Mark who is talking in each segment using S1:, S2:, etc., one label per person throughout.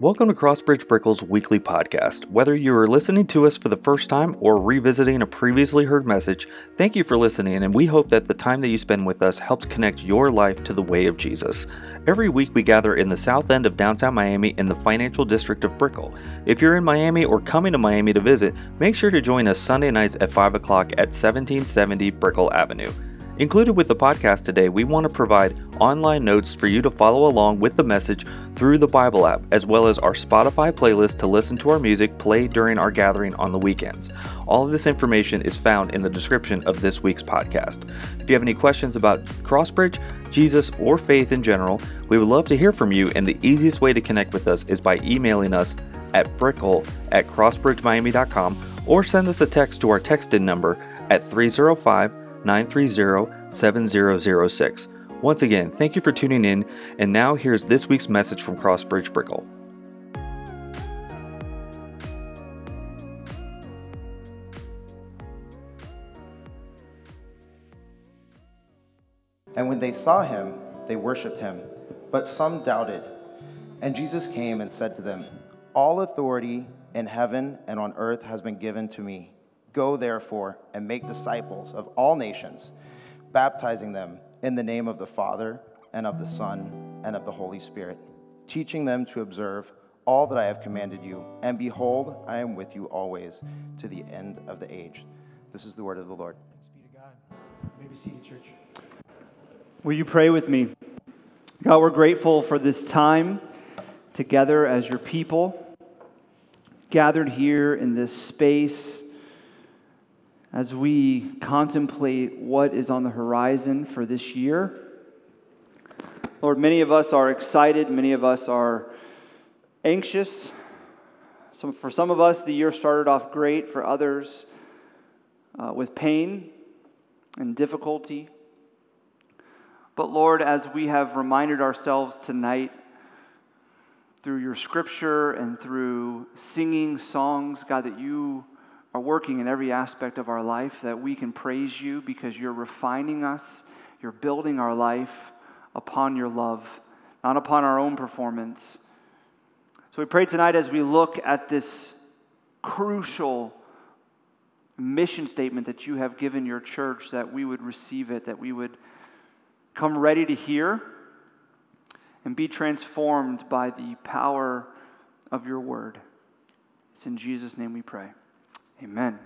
S1: Welcome to Crossbridge Brickell's weekly podcast. Whether you are listening to us for the first time or revisiting a previously heard message, thank you for listening, and we hope that the time that you spend with us helps connect your life to the way of Jesus. Every week we gather in the south end of downtown Miami in the financial district of Brickell. If you're in Miami or coming to Miami to visit, make sure to join us Sunday nights at 5 o'clock at 1770 Brickell Avenue. Included with the podcast today, we want to provide online notes for you to follow along with the message through the Bible app, as well as our Spotify playlist to listen to our music played during our gathering on the weekends. All of this information is found in the description of this week's podcast. If you have any questions about Crossbridge, Jesus, or faith in general, we would love to hear from you, and the easiest way to connect with us is by emailing us at brickell at crossbridgemiami.com or send us a text to our texted number at 305 930 7006. Once again, thank you for tuning in, and now here's this week's message from Crossbridge Brickell.
S2: And when they saw him, they worshipped him, but some doubted. And Jesus came and said to them, All authority in heaven and on earth has been given to me. Go therefore and make disciples of all nations, baptizing them in the name of the Father and of the Son and of the Holy Spirit, teaching them to observe all that I have commanded you. And behold, I am with you always to the end of the age. This is the word of the Lord.
S3: Thanks be to God. You may be seated, church.
S4: Will you pray with me? God, we're grateful for this time together as your people, gathered here in this space as we contemplate what is on the horizon for this year. Lord, many of us are excited, many of us are anxious. Some, for some of us, the year started off great, for others, uh, with pain and difficulty. But Lord, as we have reminded ourselves tonight through your scripture and through singing songs, God, that you are working in every aspect of our life, that we can praise you because you're refining us, you're building our life upon your love, not upon our own performance. So we pray tonight as we look at this crucial mission statement that you have given your church, that we would receive it, that we would come ready to hear and be transformed by the power of your word. It's in Jesus' name we pray. Amen.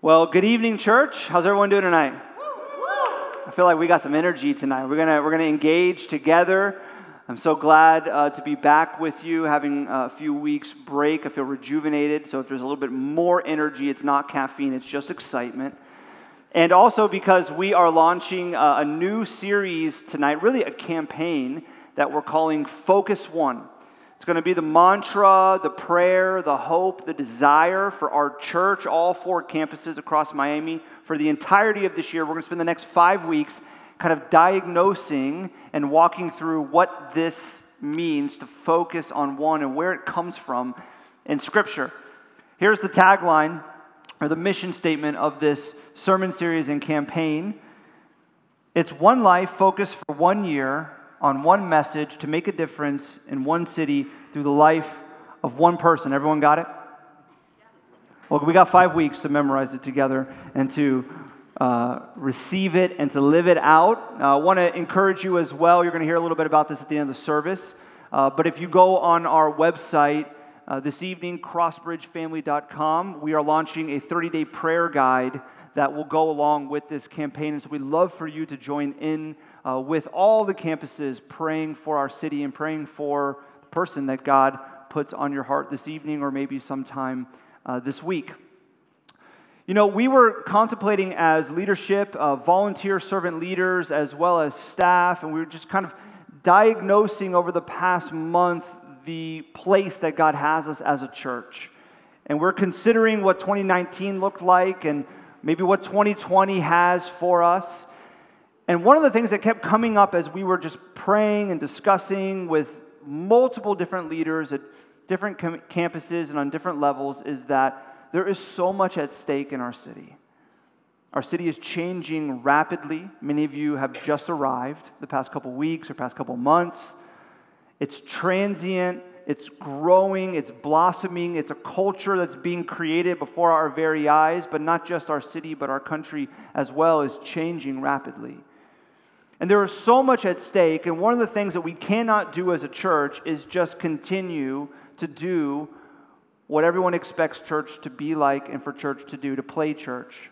S4: Well, good evening, church. How's everyone doing tonight? I feel like we got some energy tonight. We're gonna we're gonna engage together. I'm so glad uh, to be back with you, having a few weeks break. I feel rejuvenated. So if there's a little bit more energy, it's not caffeine; it's just excitement. And also because we are launching a, a new series tonight, really a campaign that we're calling Focus One. It's going to be the mantra, the prayer, the hope, the desire for our church, all four campuses across Miami. For the entirety of this year, we're going to spend the next five weeks kind of diagnosing and walking through what this means to focus on one and where it comes from in Scripture. Here's the tagline or the mission statement of this sermon series and campaign it's one life focused for one year on one message to make a difference in one city through the life of one person. Everyone got it? Well, we got five weeks to memorize it together and to uh, receive it and to live it out. Uh, I want to encourage you as well. You're going to hear a little bit about this at the end of the service. Uh, but if you go on our website uh, this evening, crossbridgefamily.com, we are launching a 30 day prayer guide that will go along with this campaign. And so we'd love for you to join in uh, with all the campuses praying for our city and praying for the person that God puts on your heart this evening or maybe sometime uh, this week. You know, we were contemplating as leadership, uh, volunteer servant leaders, as well as staff, and we were just kind of diagnosing over the past month the place that God has us as a church. And we're considering what 2019 looked like and maybe what 2020 has for us. And one of the things that kept coming up as we were just praying and discussing with multiple different leaders at different com- campuses and on different levels is that there is so much at stake in our city. Our city is changing rapidly. Many of you have just arrived the past couple weeks or past couple months. It's transient, it's growing, it's blossoming, it's a culture that's being created before our very eyes, but not just our city, but our country as well is changing rapidly. And there is so much at stake, and one of the things that we cannot do as a church is just continue to do what everyone expects church to be like and for church to do, to play church.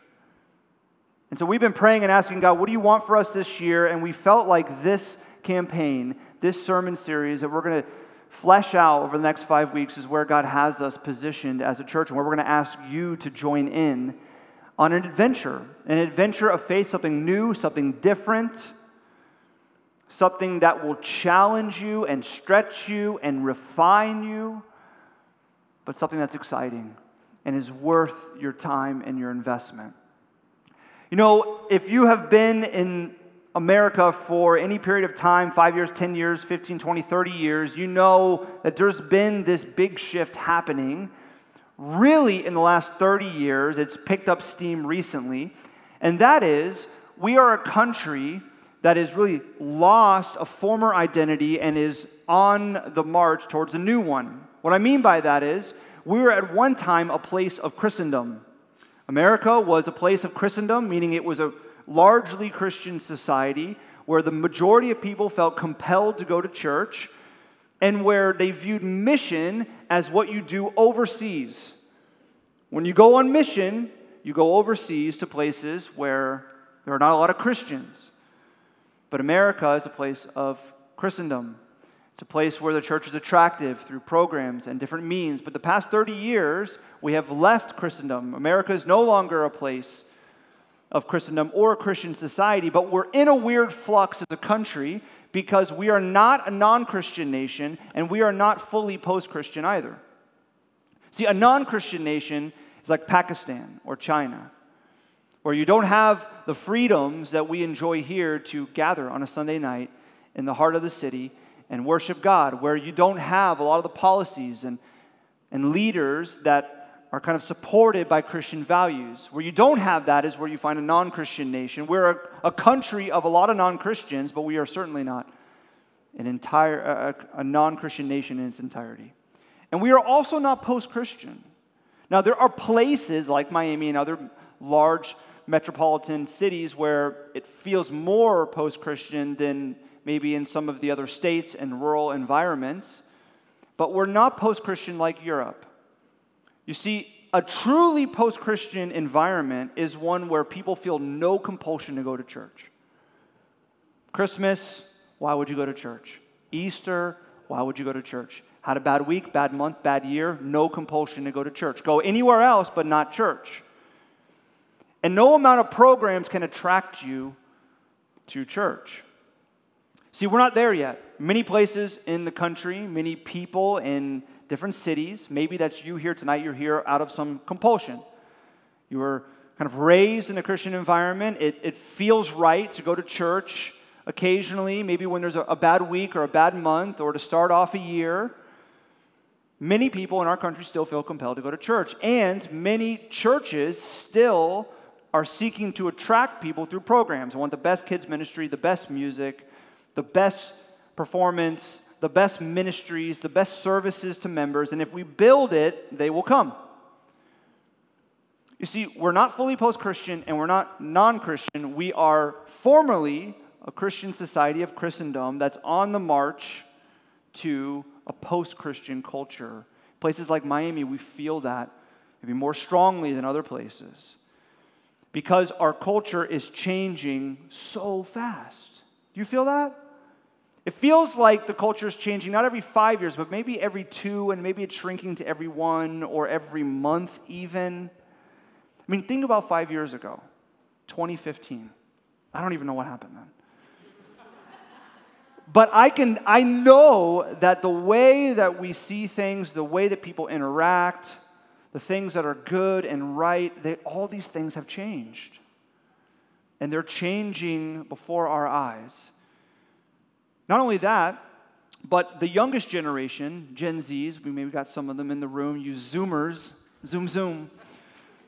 S4: And so we've been praying and asking God, what do you want for us this year? And we felt like this campaign, this sermon series that we're going to flesh out over the next five weeks is where God has us positioned as a church and where we're going to ask you to join in on an adventure, an adventure of faith, something new, something different, something that will challenge you and stretch you and refine you, but something that's exciting and is worth your time and your investment. You know, if you have been in America for any period of time 5 years, 10 years, 15, 20, 30 years you know that there's been this big shift happening. Really, in the last 30 years, it's picked up steam recently. And that is, we are a country that has really lost a former identity and is on the march towards a new one. What I mean by that is, we were at one time a place of Christendom. America was a place of Christendom, meaning it was a largely Christian society where the majority of people felt compelled to go to church and where they viewed mission as what you do overseas. When you go on mission, you go overseas to places where there are not a lot of Christians. But America is a place of Christendom. It's a place where the church is attractive through programs and different means. But the past 30 years, we have left Christendom. America is no longer a place of Christendom or a Christian society, but we're in a weird flux as a country because we are not a non Christian nation and we are not fully post Christian either. See, a non Christian nation is like Pakistan or China, where you don't have the freedoms that we enjoy here to gather on a Sunday night in the heart of the city and worship God, where you don't have a lot of the policies and, and leaders that are kind of supported by Christian values. Where you don't have that is where you find a non Christian nation. We're a, a, country of a lot of non Christians, but we are certainly not an entire, a, a non Christian nation in its entirety. And we are also not post Christian. Now, there are places like Miami and other large metropolitan cities where it feels more post Christian than maybe in some of the other states and rural environments, but we're not post Christian like Europe. You see, a truly post Christian environment is one where people feel no compulsion to go to church. Christmas, why would you go to church? Easter, why would you go to church? Had a bad week, bad month, bad year, no compulsion to go to church. Go anywhere else, but not church. And no amount of programs can attract you to church. See, we're not there yet. Many places in the country, many people in different cities. Maybe that's you here tonight. You're here out of some compulsion. You were kind of raised in a Christian environment. It, it feels right to go to church occasionally, maybe when there's a, a bad week or a bad month or to start off a year. Many people in our country still feel compelled to go to church, and many churches still are seeking to attract people through programs. I want the best kids' ministry, the best music, the best performance, the best ministries, the best services to members, and if we build it, they will come. You see, we're not fully post Christian and we're not non Christian. We are formerly a Christian society of Christendom that's on the march to a post Christian culture. Places like Miami, we feel that maybe more strongly than other places because our culture is changing so fast. Do you feel that? It feels like the culture is changing, not every five years, but maybe every two, and maybe it's shrinking to every one or every month, even. I mean, think about five years ago, 2015. I don't even know what happened then. but I can I know that the way that we see things, the way that people interact, the things that are good and right, they, all these things have changed. And they're changing before our eyes. Not only that, but the youngest generation, Gen Zs, we maybe got some of them in the room, use Zoomers, Zoom Zoom.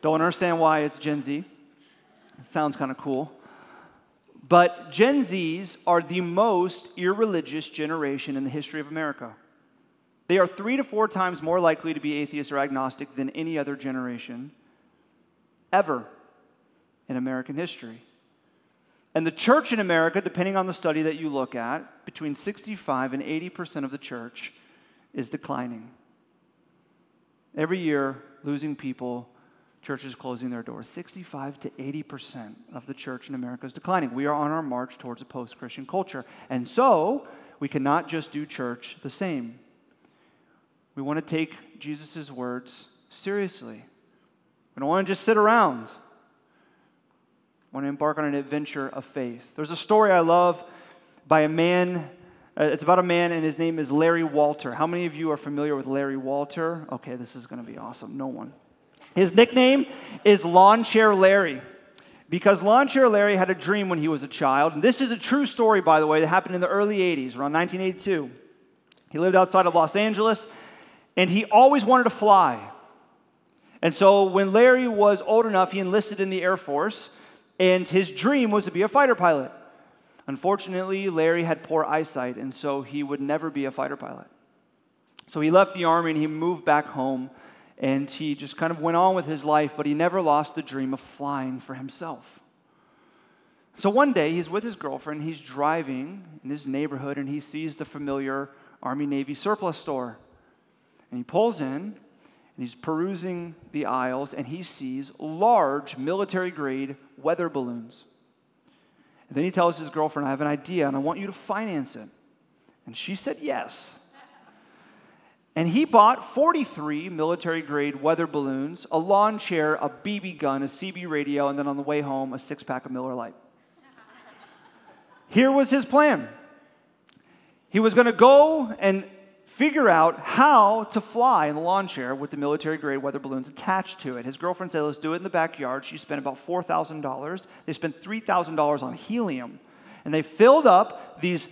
S4: Don't understand why it's Gen Z. It sounds kind of cool. But Gen Zs are the most irreligious generation in the history of America. They are three to four times more likely to be atheist or agnostic than any other generation ever in American history. And the church in America, depending on the study that you look at, between 65 and 80% of the church is declining. Every year, losing people, churches closing their doors. 65 to 80% of the church in America is declining. We are on our march towards a post Christian culture. And so, we cannot just do church the same. We want to take Jesus' words seriously. We don't want to just sit around. We want to embark on an adventure of faith. There's a story I love by a man. Uh, it's about a man, and his name is Larry Walter. How many of you are familiar with Larry Walter? Okay, this is going to be awesome. No one. His nickname is Lawn Chair Larry because Lawn Chair Larry had a dream when he was a child. And this is a true story, by the way, that happened in the early 80s, around 1982. He lived outside of Los Angeles, and he always wanted to fly. And so when Larry was old enough, he enlisted in the Air Force, and his dream was to be a fighter pilot. Unfortunately, Larry had poor eyesight, and so he would never be a fighter pilot. So he left the Army and he moved back home, and he just kind of went on with his life, but he never lost the dream of flying for himself. So one day, he's with his girlfriend, he's driving in his neighborhood, and he sees the familiar Army Navy surplus store. And he pulls in and he's perusing the aisles and he sees large military grade weather balloons. And then he tells his girlfriend, I have an idea and I want you to finance it. And she said yes. And he bought 43 military grade weather balloons, a lawn chair, a BB gun, a CB radio, and then on the way home, a six pack of Miller Lite. Here was his plan. He was going to go and figure out how to fly in the lawn chair with the military grade weather balloons attached to it. His girlfriend said, Let's do it in the backyard. She spent about $4,000. They spent $3,000 on helium. And they filled up these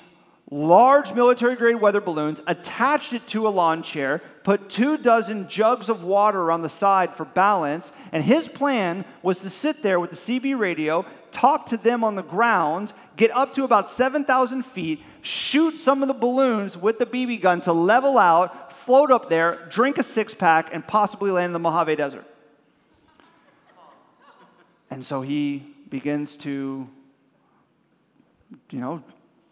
S4: large military grade weather balloons, attached it to a lawn chair, put two dozen jugs of water on the side for balance, and his plan was to sit there with the CB radio, talk to them on the ground, get up to about 7,000 feet, shoot some of the balloons with the BB gun to level out, float up there, drink a six pack, and possibly land in the Mojave Desert. And so he begins to, you know,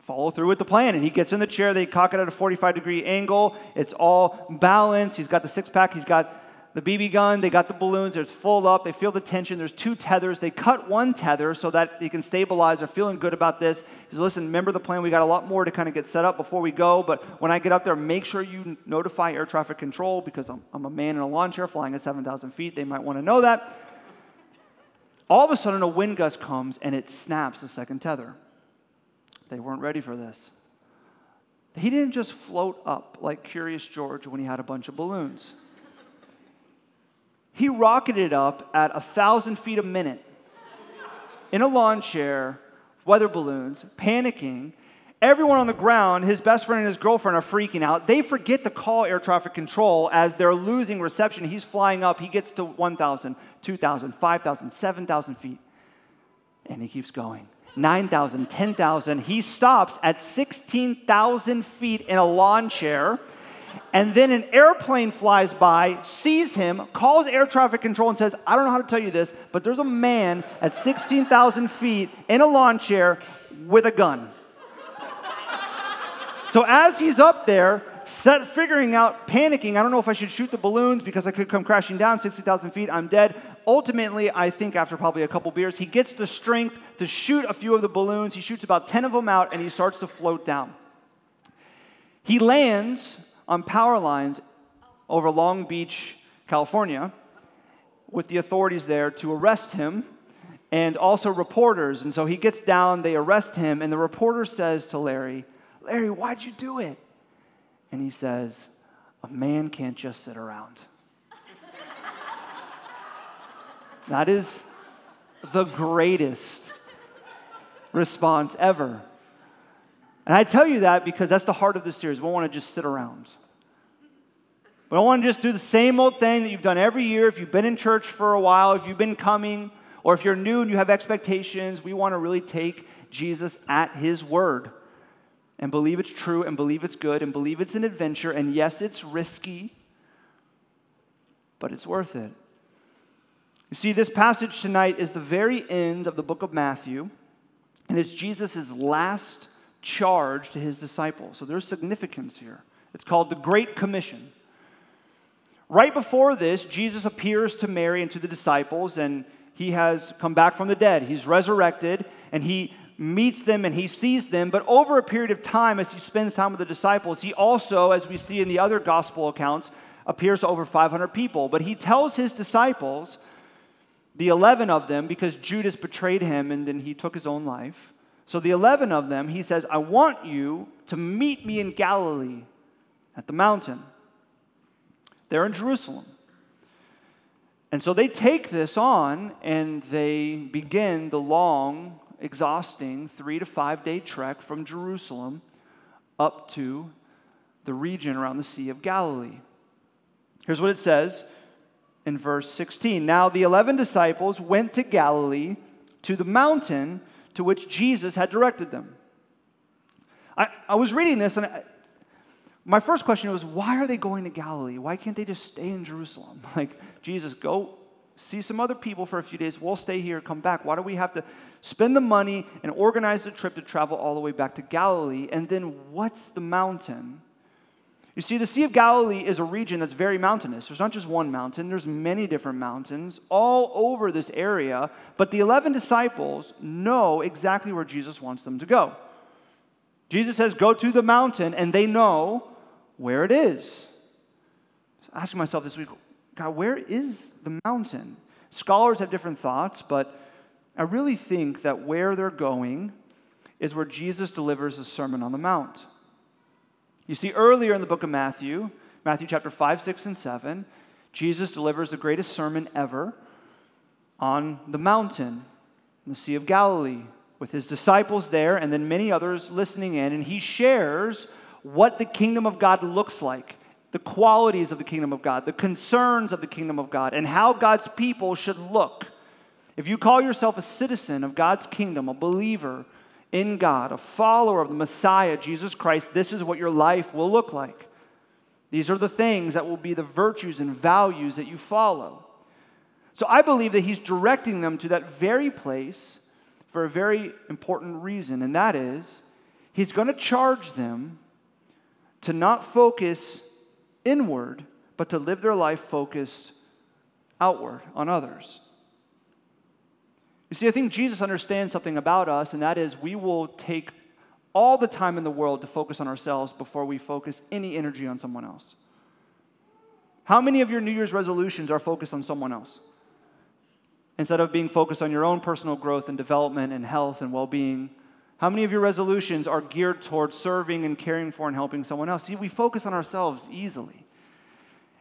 S4: follow through with the plan. And he gets in the chair, they cock it at a 45 degree angle. It's all balanced. He's got the six pack, he's got the BB gun, they got the balloons, it's full up, they feel the tension. There's two tethers. They cut one tether so that they can stabilize. They're feeling good about this. He says, Listen, remember the plan? We got a lot more to kind of get set up before we go, but when I get up there, make sure you notify air traffic control because I'm, I'm a man in a lawn chair flying at 7,000 feet. They might want to know that. All of a sudden, a wind gust comes and it snaps the second tether. They weren't ready for this. He didn't just float up like Curious George when he had a bunch of balloons. He rocketed up at a thousand feet a minute in a lawn chair, weather balloons, panicking. Everyone on the ground, his best friend and his girlfriend, are freaking out. They forget to call air traffic control as they're losing reception. He's flying up. He gets to 1,000, 2,000, 5,000, 7,000 feet. And he keeps going. 9,000, 10,000. He stops at 16,000 feet in a lawn chair. And then an airplane flies by, sees him, calls air traffic control, and says, I don't know how to tell you this, but there's a man at 16,000 feet in a lawn chair with a gun. so as he's up there, set, figuring out, panicking, I don't know if I should shoot the balloons because I could come crashing down 60,000 feet, I'm dead. Ultimately, I think after probably a couple beers, he gets the strength to shoot a few of the balloons. He shoots about 10 of them out and he starts to float down. He lands on power lines over Long Beach, California, with the authorities there to arrest him and also reporters. And so he gets down, they arrest him, and the reporter says to Larry, Larry, why'd you do it? And he says, A man can't just sit around. that is the greatest response ever. And I tell you that because that's the heart of this series. We don't want to just sit around. We don't want to just do the same old thing that you've done every year. If you've been in church for a while, if you've been coming, or if you're new and you have expectations, we want to really take Jesus at his word and believe it's true and believe it's good and believe it's an adventure. And yes, it's risky, but it's worth it. You see, this passage tonight is the very end of the book of Matthew, and it's Jesus' last charge to his disciples. So there's significance here. It's called the Great Commission. Right before this, Jesus appears to Mary and to the disciples, and he has come back from the dead. He's resurrected, and he meets them and he sees them. But over a period of time, as he spends time with the disciples, he also, as we see in the other gospel accounts, appears to over 500 people. But he tells his disciples, the 11 of them, because Judas betrayed him and then he took his own life. So the 11 of them, he says, I want you to meet me in Galilee at the mountain. They're in Jerusalem. And so they take this on and they begin the long, exhausting three to five day trek from Jerusalem up to the region around the Sea of Galilee. Here's what it says in verse 16 Now the 11 disciples went to Galilee to the mountain to which Jesus had directed them. I, I was reading this and I, my first question was, why are they going to Galilee? Why can't they just stay in Jerusalem? Like, Jesus, go see some other people for a few days. We'll stay here, come back. Why do we have to spend the money and organize the trip to travel all the way back to Galilee? And then, what's the mountain? You see, the Sea of Galilee is a region that's very mountainous. There's not just one mountain, there's many different mountains all over this area. But the 11 disciples know exactly where Jesus wants them to go. Jesus says, Go to the mountain, and they know where it is. Was asking myself this week, God, where is the mountain? Scholars have different thoughts, but I really think that where they're going is where Jesus delivers the Sermon on the Mount. You see, earlier in the book of Matthew, Matthew chapter 5, 6, and 7, Jesus delivers the greatest sermon ever on the mountain in the Sea of Galilee with his disciples there and then many others listening in, and he shares what the kingdom of God looks like, the qualities of the kingdom of God, the concerns of the kingdom of God, and how God's people should look. If you call yourself a citizen of God's kingdom, a believer in God, a follower of the Messiah, Jesus Christ, this is what your life will look like. These are the things that will be the virtues and values that you follow. So I believe that he's directing them to that very place for a very important reason, and that is he's going to charge them to not focus inward, but to live their life focused outward on others. You see, I think Jesus understands something about us, and that is we will take all the time in the world to focus on ourselves before we focus any energy on someone else. How many of your New Year's resolutions are focused on someone else? Instead of being focused on your own personal growth and development and health and well being, how many of your resolutions are geared towards serving and caring for and helping someone else? See, we focus on ourselves easily.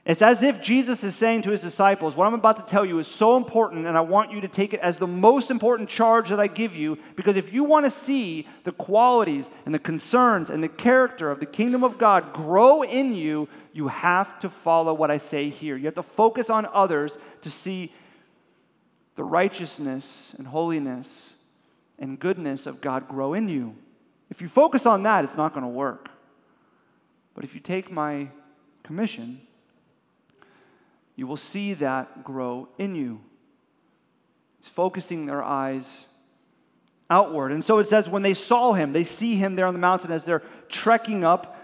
S4: It's as if Jesus is saying to his disciples, What I'm about to tell you is so important, and I want you to take it as the most important charge that I give you, because if you want to see the qualities and the concerns and the character of the kingdom of God grow in you, you have to follow what I say here. You have to focus on others to see the righteousness and holiness and goodness of God grow in you. If you focus on that, it's not going to work. But if you take my commission, you will see that grow in you. It's focusing their eyes outward. And so it says, when they saw him, they see him there on the mountain as they're trekking up,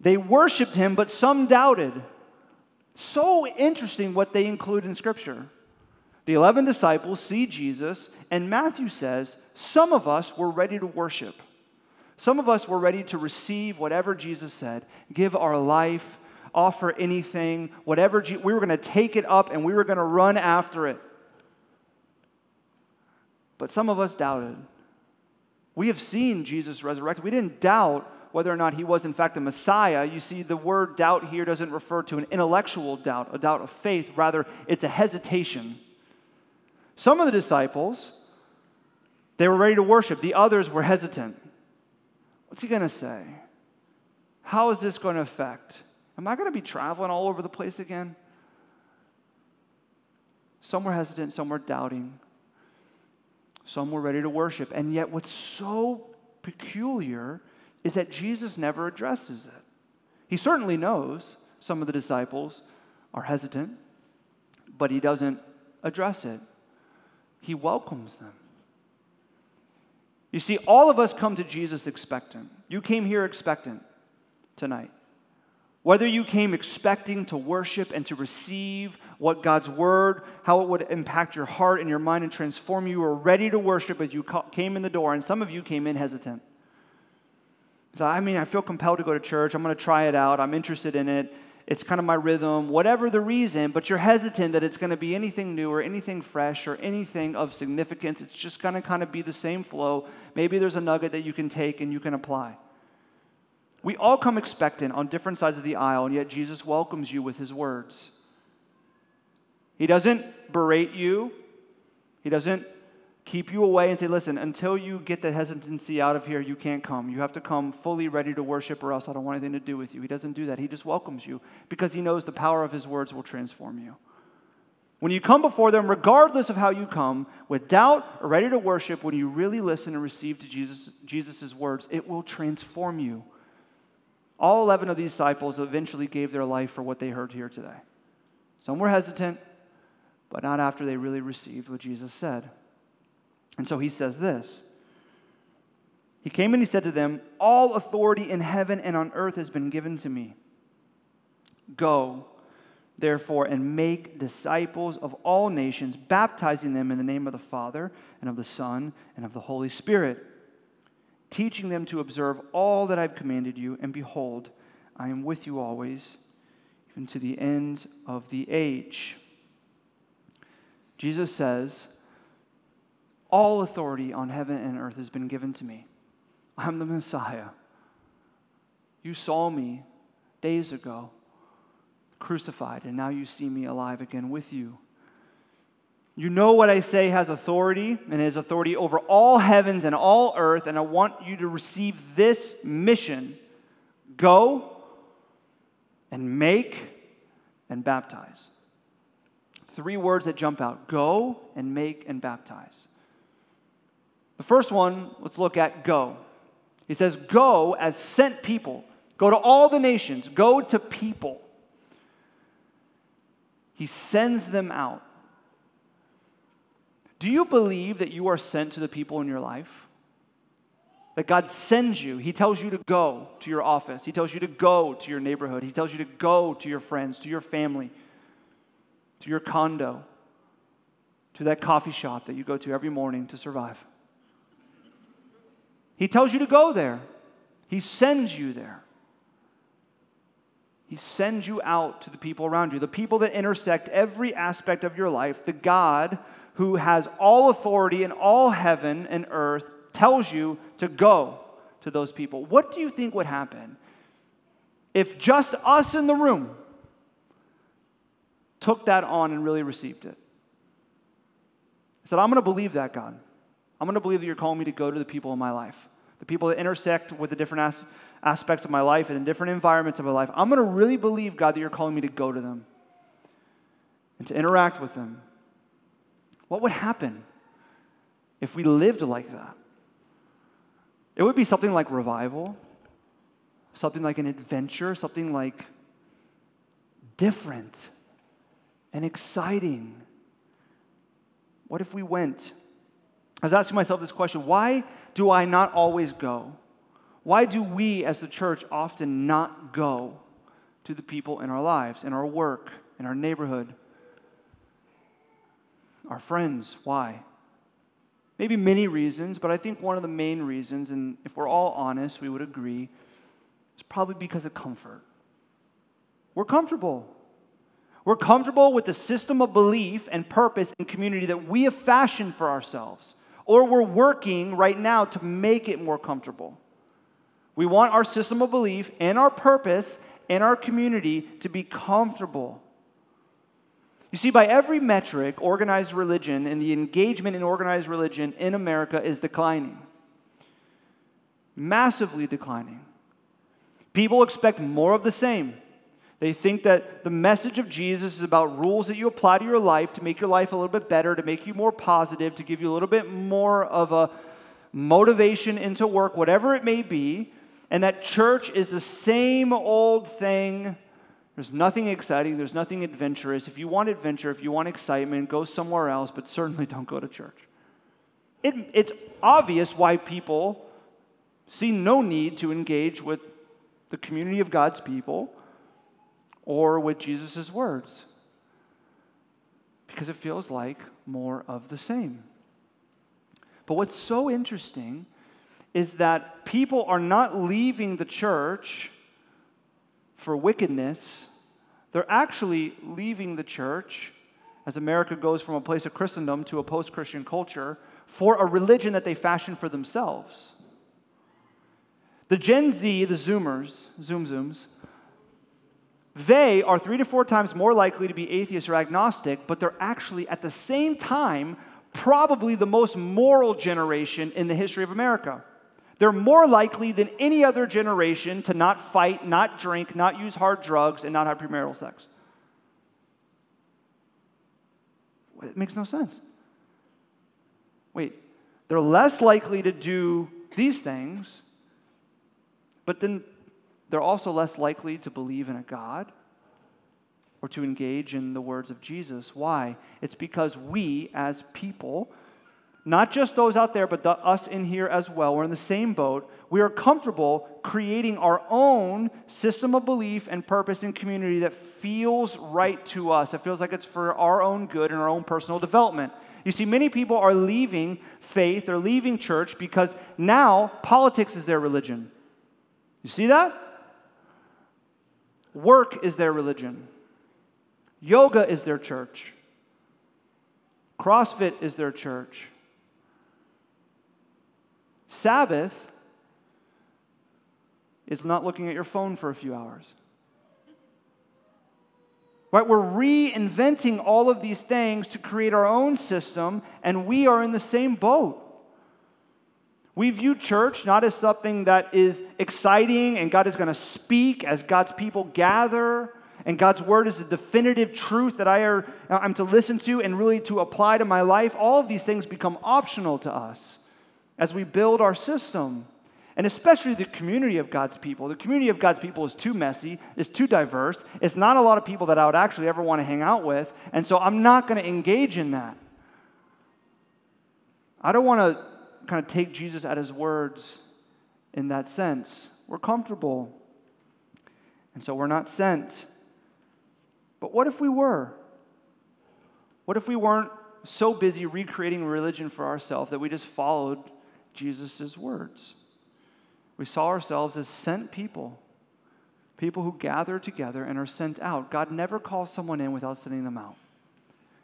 S4: they worshiped him, but some doubted. So interesting what they include in Scripture. The 11 disciples see Jesus, and Matthew says, Some of us were ready to worship. Some of us were ready to receive whatever Jesus said, give our life, offer anything, whatever. We were going to take it up and we were going to run after it. But some of us doubted. We have seen Jesus resurrected. We didn't doubt whether or not he was, in fact, the Messiah. You see, the word doubt here doesn't refer to an intellectual doubt, a doubt of faith. Rather, it's a hesitation. Some of the disciples, they were ready to worship, the others were hesitant. What's he going to say? How is this going to affect? Am I going to be traveling all over the place again? Some were hesitant, some were doubting. Some were ready to worship. And yet, what's so peculiar is that Jesus never addresses it. He certainly knows some of the disciples are hesitant, but he doesn't address it. He welcomes them. You see, all of us come to Jesus expectant. You came here expectant tonight. Whether you came expecting to worship and to receive what God's word, how it would impact your heart and your mind and transform you, were ready to worship as you came in the door, and some of you came in hesitant. So, I mean, I feel compelled to go to church. I'm going to try it out. I'm interested in it. It's kind of my rhythm, whatever the reason, but you're hesitant that it's going to be anything new or anything fresh or anything of significance. It's just going to kind of be the same flow. Maybe there's a nugget that you can take and you can apply. We all come expectant on different sides of the aisle, and yet Jesus welcomes you with his words. He doesn't berate you, he doesn't keep you away and say, listen, until you get the hesitancy out of here, you can't come. You have to come fully ready to worship, or else I don't want anything to do with you. He doesn't do that. He just welcomes you because he knows the power of his words will transform you. When you come before them, regardless of how you come, with doubt or ready to worship, when you really listen and receive to Jesus' Jesus's words, it will transform you. All 11 of these disciples eventually gave their life for what they heard here today. Some were hesitant, but not after they really received what Jesus said. And so he says this He came and he said to them, All authority in heaven and on earth has been given to me. Go, therefore, and make disciples of all nations, baptizing them in the name of the Father, and of the Son, and of the Holy Spirit, teaching them to observe all that I've commanded you. And behold, I am with you always, even to the end of the age. Jesus says, all authority on heaven and earth has been given to me. I'm the Messiah. You saw me days ago crucified, and now you see me alive again with you. You know what I say has authority, and has authority over all heavens and all earth, and I want you to receive this mission go and make and baptize. Three words that jump out go and make and baptize. The first one, let's look at go. He says, Go as sent people. Go to all the nations. Go to people. He sends them out. Do you believe that you are sent to the people in your life? That God sends you. He tells you to go to your office. He tells you to go to your neighborhood. He tells you to go to your friends, to your family, to your condo, to that coffee shop that you go to every morning to survive. He tells you to go there, He sends you there. He sends you out to the people around you, the people that intersect every aspect of your life. The God who has all authority in all heaven and earth tells you to go to those people. What do you think would happen if just us in the room took that on and really received it? I said, I'm going to believe that, God. I'm going to believe that you're calling me to go to the people in my life, the people that intersect with the different as- aspects of my life and in different environments of my life. I'm going to really believe, God, that you're calling me to go to them and to interact with them. What would happen if we lived like that? It would be something like revival, something like an adventure, something like different and exciting. What if we went? I was asking myself this question why do I not always go? Why do we as the church often not go to the people in our lives, in our work, in our neighborhood, our friends? Why? Maybe many reasons, but I think one of the main reasons, and if we're all honest, we would agree, is probably because of comfort. We're comfortable. We're comfortable with the system of belief and purpose and community that we have fashioned for ourselves or we're working right now to make it more comfortable. We want our system of belief and our purpose and our community to be comfortable. You see, by every metric, organized religion and the engagement in organized religion in America is declining, massively declining. People expect more of the same. They think that the message of Jesus is about rules that you apply to your life to make your life a little bit better, to make you more positive, to give you a little bit more of a motivation into work, whatever it may be. And that church is the same old thing. There's nothing exciting, there's nothing adventurous. If you want adventure, if you want excitement, go somewhere else, but certainly don't go to church. It, it's obvious why people see no need to engage with the community of God's people or with Jesus' words because it feels like more of the same. But what's so interesting is that people are not leaving the church for wickedness, they're actually leaving the church as America goes from a place of Christendom to a post Christian culture for a religion that they fashion for themselves. The Gen Z, the Zoomers, Zoom Zooms, they are three to four times more likely to be atheist or agnostic, but they're actually at the same time probably the most moral generation in the history of America. They're more likely than any other generation to not fight, not drink, not use hard drugs, and not have premarital sex. It makes no sense. Wait, they're less likely to do these things, but then they're also less likely to believe in a God or to engage in the words of Jesus. Why? It's because we, as people, not just those out there, but the, us in here as well, we're in the same boat. We are comfortable creating our own system of belief and purpose and community that feels right to us. It feels like it's for our own good and our own personal development. You see, many people are leaving faith, they're leaving church because now politics is their religion. You see that? Work is their religion. Yoga is their church. CrossFit is their church. Sabbath is not looking at your phone for a few hours. Right? We're reinventing all of these things to create our own system, and we are in the same boat. We view church not as something that is exciting and God is going to speak as God's people gather and God's word is a definitive truth that I I'm to listen to and really to apply to my life, all of these things become optional to us as we build our system. And especially the community of God's people. The community of God's people is too messy, is too diverse. It's not a lot of people that I would actually ever want to hang out with. And so I'm not going to engage in that. I don't want to kind of take Jesus at his words in that sense. We're comfortable. And so we're not sent. But what if we were? What if we weren't so busy recreating religion for ourselves that we just followed Jesus' words? We saw ourselves as sent people, people who gather together and are sent out. God never calls someone in without sending them out.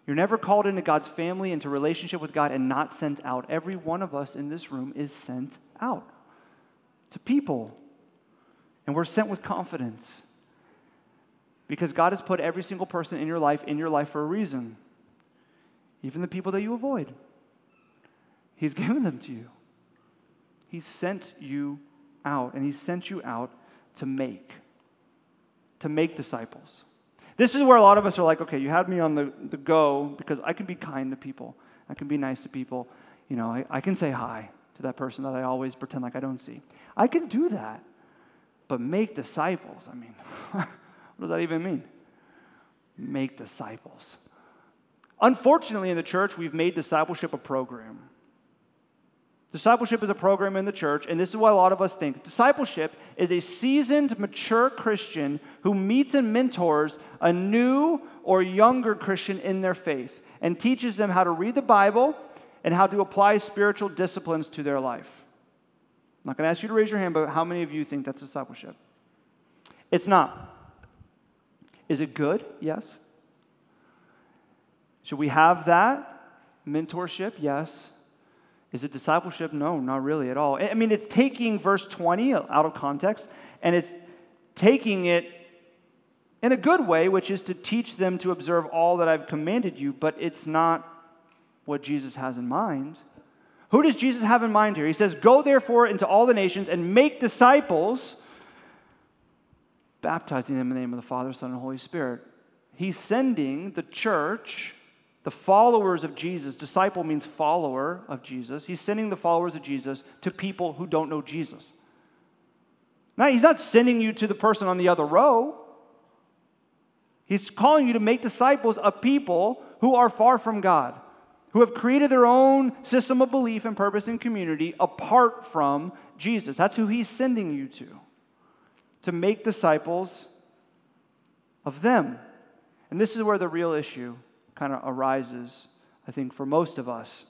S4: You're never called into God's family, into relationship with God, and not sent out. Every one of us in this room is sent out to people. And we're sent with confidence. Because God has put every single person in your life in your life for a reason, even the people that you avoid. He's given them to you. He sent you out, and He sent you out to make, to make disciples. This is where a lot of us are like, okay, you had me on the, the go because I can be kind to people. I can be nice to people. You know, I, I can say hi to that person that I always pretend like I don't see. I can do that. But make disciples, I mean, What does that even mean? Make disciples. Unfortunately, in the church, we've made discipleship a program. Discipleship is a program in the church, and this is what a lot of us think. Discipleship is a seasoned, mature Christian who meets and mentors a new or younger Christian in their faith and teaches them how to read the Bible and how to apply spiritual disciplines to their life. I'm not going to ask you to raise your hand, but how many of you think that's discipleship? It's not. Is it good? Yes. Should we have that? Mentorship? Yes. Is it discipleship? No, not really at all. I mean, it's taking verse 20 out of context and it's taking it in a good way, which is to teach them to observe all that I've commanded you, but it's not what Jesus has in mind. Who does Jesus have in mind here? He says, Go therefore into all the nations and make disciples baptizing them in the name of the Father, Son, and Holy Spirit. He's sending the church, the followers of Jesus. Disciple means follower of Jesus. He's sending the followers of Jesus to people who don't know Jesus. Now, he's not sending you to the person on the other row. He's calling you to make disciples of people who are far from God, who have created their own system of belief and purpose and community apart from Jesus. That's who he's sending you to, to make disciples of them. And this is where the real issue kind of arises, I think, for most of us,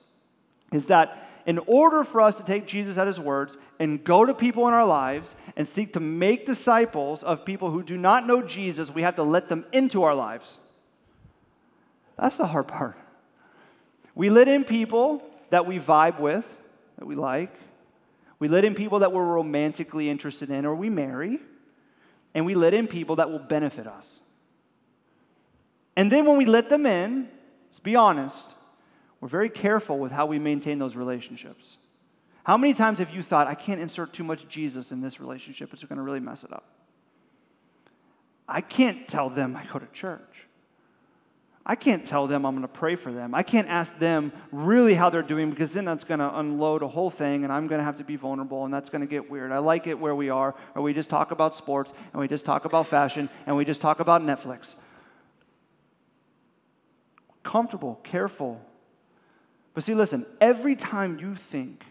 S4: is that in order for us to take Jesus at his words and go to people in our lives and seek to make disciples of people who do not know Jesus, we have to let them into our lives. That's the hard part. We let in people that we vibe with, that we like. We let in people that we're romantically interested in or we marry. And we let in people that will benefit us. And then when we let them in, let's be honest, we're very careful with how we maintain those relationships. How many times have you thought, I can't insert too much Jesus in this relationship, it's going to really mess it up? I can't tell them I go to church. I can't tell them I'm going to pray for them. I can't ask them really how they're doing because then that's going to unload a whole thing and I'm going to have to be vulnerable and that's going to get weird. I like it where we are, or we just talk about sports and we just talk about fashion and we just talk about Netflix. Comfortable, careful. But see, listen, every time you think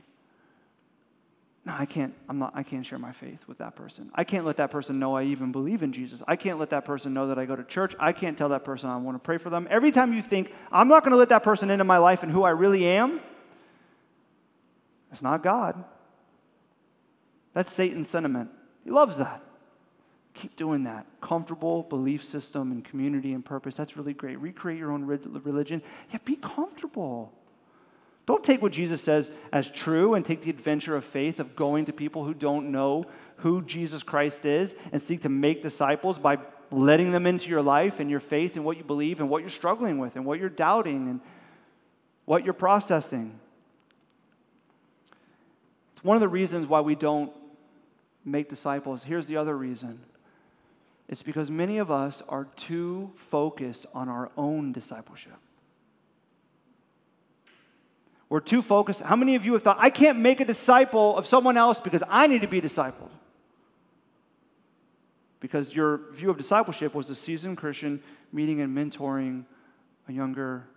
S4: no, I can't, I'm not, I can't share my faith with that person. I can't let that person know I even believe in Jesus. I can't let that person know that I go to church. I can't tell that person I want to pray for them. Every time you think, I'm not going to let that person into my life and who I really am, it's not God. That's Satan's sentiment. He loves that. Keep doing that. Comfortable belief system and community and purpose. That's really great. Recreate your own religion. Yeah, be comfortable. Don't take what Jesus says as true and take the adventure of faith of going to people who don't know who Jesus Christ is and seek to make disciples by letting them into your life and your faith and what you believe and what you're struggling with and what you're doubting and what you're processing. It's one of the reasons why we don't make disciples. Here's the other reason it's because many of us are too focused on our own discipleship. We're too focused. How many of you have thought, I can't make a disciple of someone else because I need to be discipled? Because your view of discipleship was a seasoned Christian meeting and mentoring a younger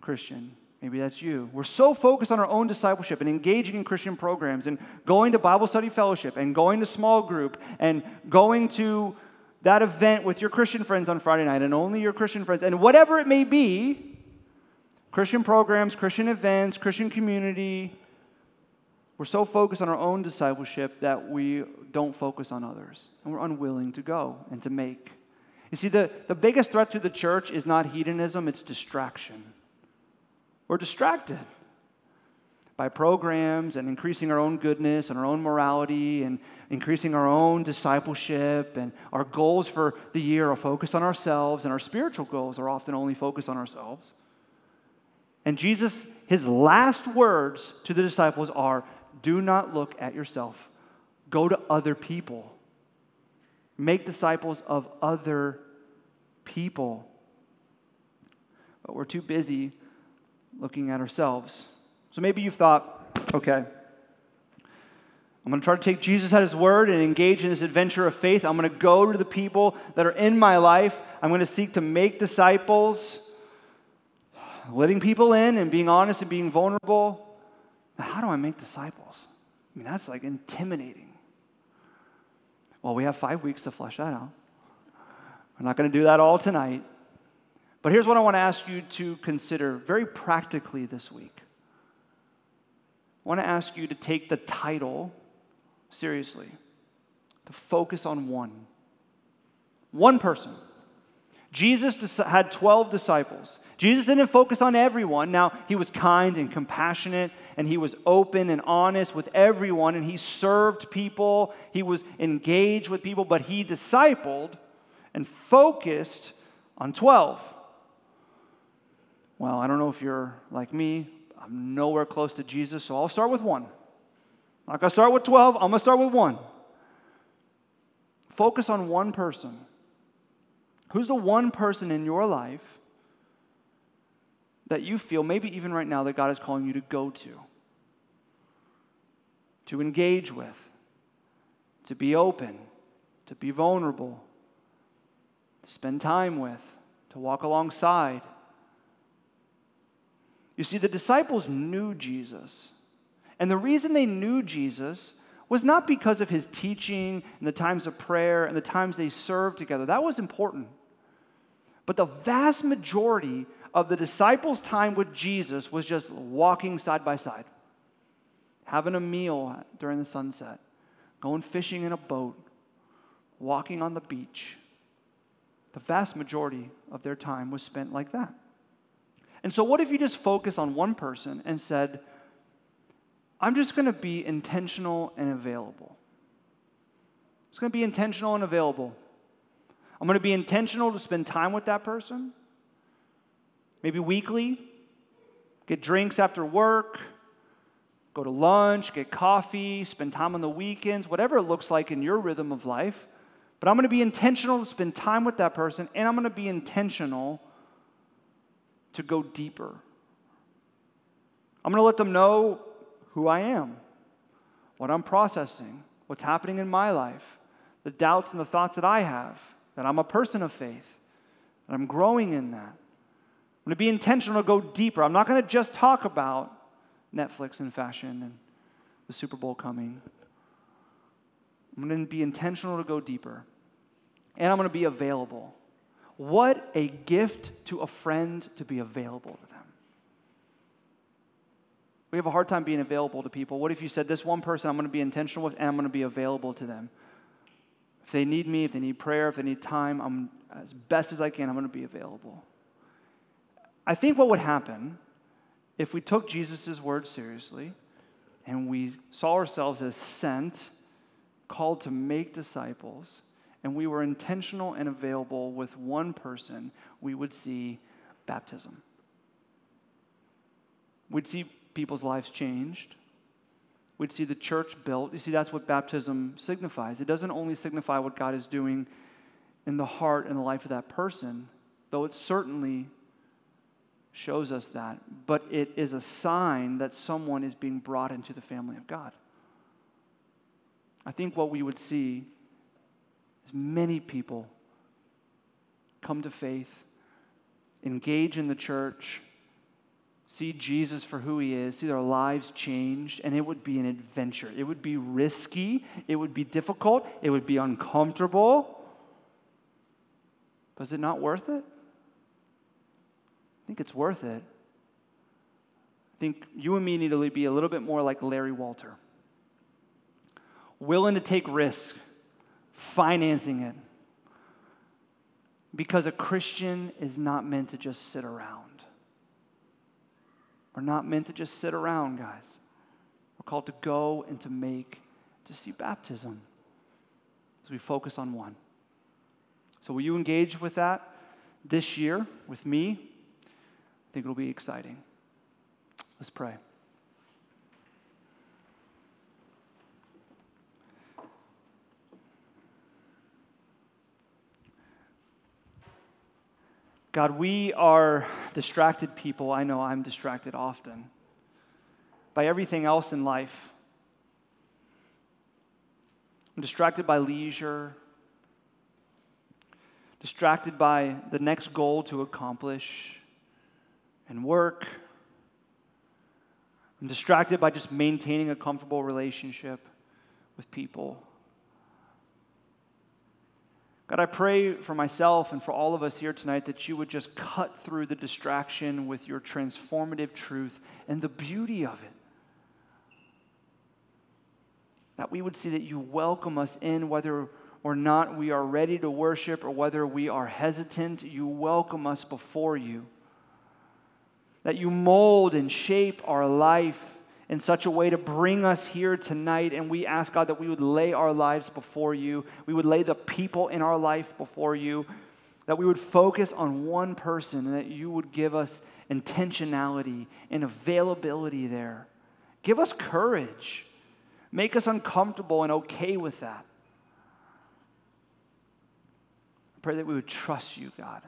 S4: Christian. Maybe that's you. We're so focused on our own discipleship and engaging in Christian programs and going to Bible study fellowship and going to small group and going to that event with your Christian friends on Friday night and only your Christian friends and whatever it may be Christian programs, Christian events, Christian community. We're so focused on our own discipleship that we don't focus on others. And we're unwilling to go and to make. You see, the, the biggest threat to the church is not hedonism, it's distraction. We're distracted by programs and increasing our own goodness and our own morality and increasing our own discipleship. And our goals for the year are focused on ourselves, and our spiritual goals are often only focused on ourselves. And Jesus, his last words to the disciples are do not look at yourself, go to other people. Make disciples of other people. But we're too busy looking at ourselves. So maybe you've thought, okay, I'm going to try to take Jesus at his word and engage in this adventure of faith. I'm going to go to the people that are in my life. I'm going to seek to make disciples letting people in and being honest and being vulnerable. How do I make disciples? I mean, that's like intimidating. Well, we have five weeks to flesh that out. We're not going to do that all tonight. But here's what I want to ask you to consider very practically this week. I want to ask you to take the title seriously, to focus on one. One person. Jesus had 12 disciples. Jesus didn't focus on everyone. Now, he was kind and compassionate, and he was open and honest with everyone, and he served people. He was engaged with people, but he discipled and focused on 12. Well, I don't know if you're like me. I'm nowhere close to Jesus, so I'll start with one. I'm not going to start with 12, I'm going to start with one. Focus on one person. Who's the one person in your life that you feel, maybe even right now, that God is calling you to go to, to engage with, to be open, to be vulnerable, to spend time with, to walk alongside? You see, the disciples knew Jesus. And the reason they knew Jesus was not because of his teaching and the times of prayer and the times they served together. That was important. But the vast majority of the disciples' time with Jesus was just walking side by side, having a meal during the sunset, going fishing in a boat, walking on the beach. The vast majority of their time was spent like that. And so, what if you just focus on one person and said, I'm just going to be intentional and available? It's going to be intentional and available. I'm going to be intentional to spend time with that person, maybe weekly, get drinks after work, go to lunch, get coffee, spend time on the weekends, whatever it looks like in your rhythm of life. But I'm going to be intentional to spend time with that person, and I'm going to be intentional to go deeper. I'm going to let them know who I am, what I'm processing, what's happening in my life, the doubts and the thoughts that I have that I'm a person of faith, that I'm growing in that. I'm going to be intentional to go deeper. I'm not going to just talk about Netflix and fashion and the Super Bowl coming. I'm going to be intentional to go deeper. And I'm going to be available. What a gift to a friend to be available to them. We have a hard time being available to people. What if you said, This one person I'm going to be intentional with and I'm going to be available to them? If they need me, if they need prayer, if they need time, I'm as best as I can, I'm going to be available. I think what would happen if we took Jesus' word seriously and we saw ourselves as sent, called to make disciples, and we were intentional and available with one person, we would see baptism. We'd see people's lives changed we'd see the church built. You see, that's what baptism signifies. It doesn't only signify what God is doing in the heart and the life of that person, though it certainly shows us that, but it is a sign that someone is being brought into the family of God. I think what we would see is many people come to faith, engage in the church, see Jesus for who he is, see their lives changed, and it would be an adventure. It would be risky, it would be difficult, it would be uncomfortable. But is it not worth it? I think it's worth it. I think you and me need to be a little bit more like Larry Walter. Willing to take risks, financing it. Because a Christian is not meant to just sit around We're not meant to just sit around, guys. We're called to go and to make, to see baptism So we focus on one. So, will you engage with that this year with me? I think it'll be exciting. Let's pray. God, we are distracted people. I know I'm distracted often by everything else in life. I'm distracted by leisure, distracted by the next goal to accomplish and work. I'm distracted by just maintaining a comfortable relationship with people. God, I pray for myself and for all of us here tonight that you would just cut through the distraction with your transformative truth and the beauty of it. That we would see that you welcome us in, whether or not we are ready to worship or whether we are hesitant, you welcome us before you. That you mold and shape our life in such a way to bring us here tonight. And we ask, God, that we would lay our lives before you. We would lay the people in our life before you. That we would focus on one person and that you would give us intentionality and availability there. Give us courage. Make us uncomfortable and okay with that. pray that we would trust you, God.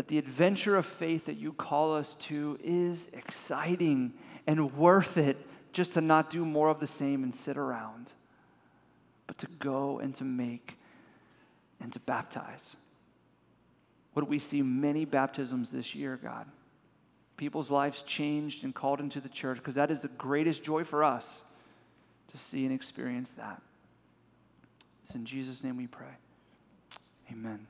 S4: That the adventure of faith that you call us to is exciting and worth it just to not do more of the same and sit around, but to go and to make and to baptize. Would we see many baptisms this year, God? People's lives changed and called into the church because that is the greatest joy for us to see and experience that. It's in Jesus' name we pray. Amen.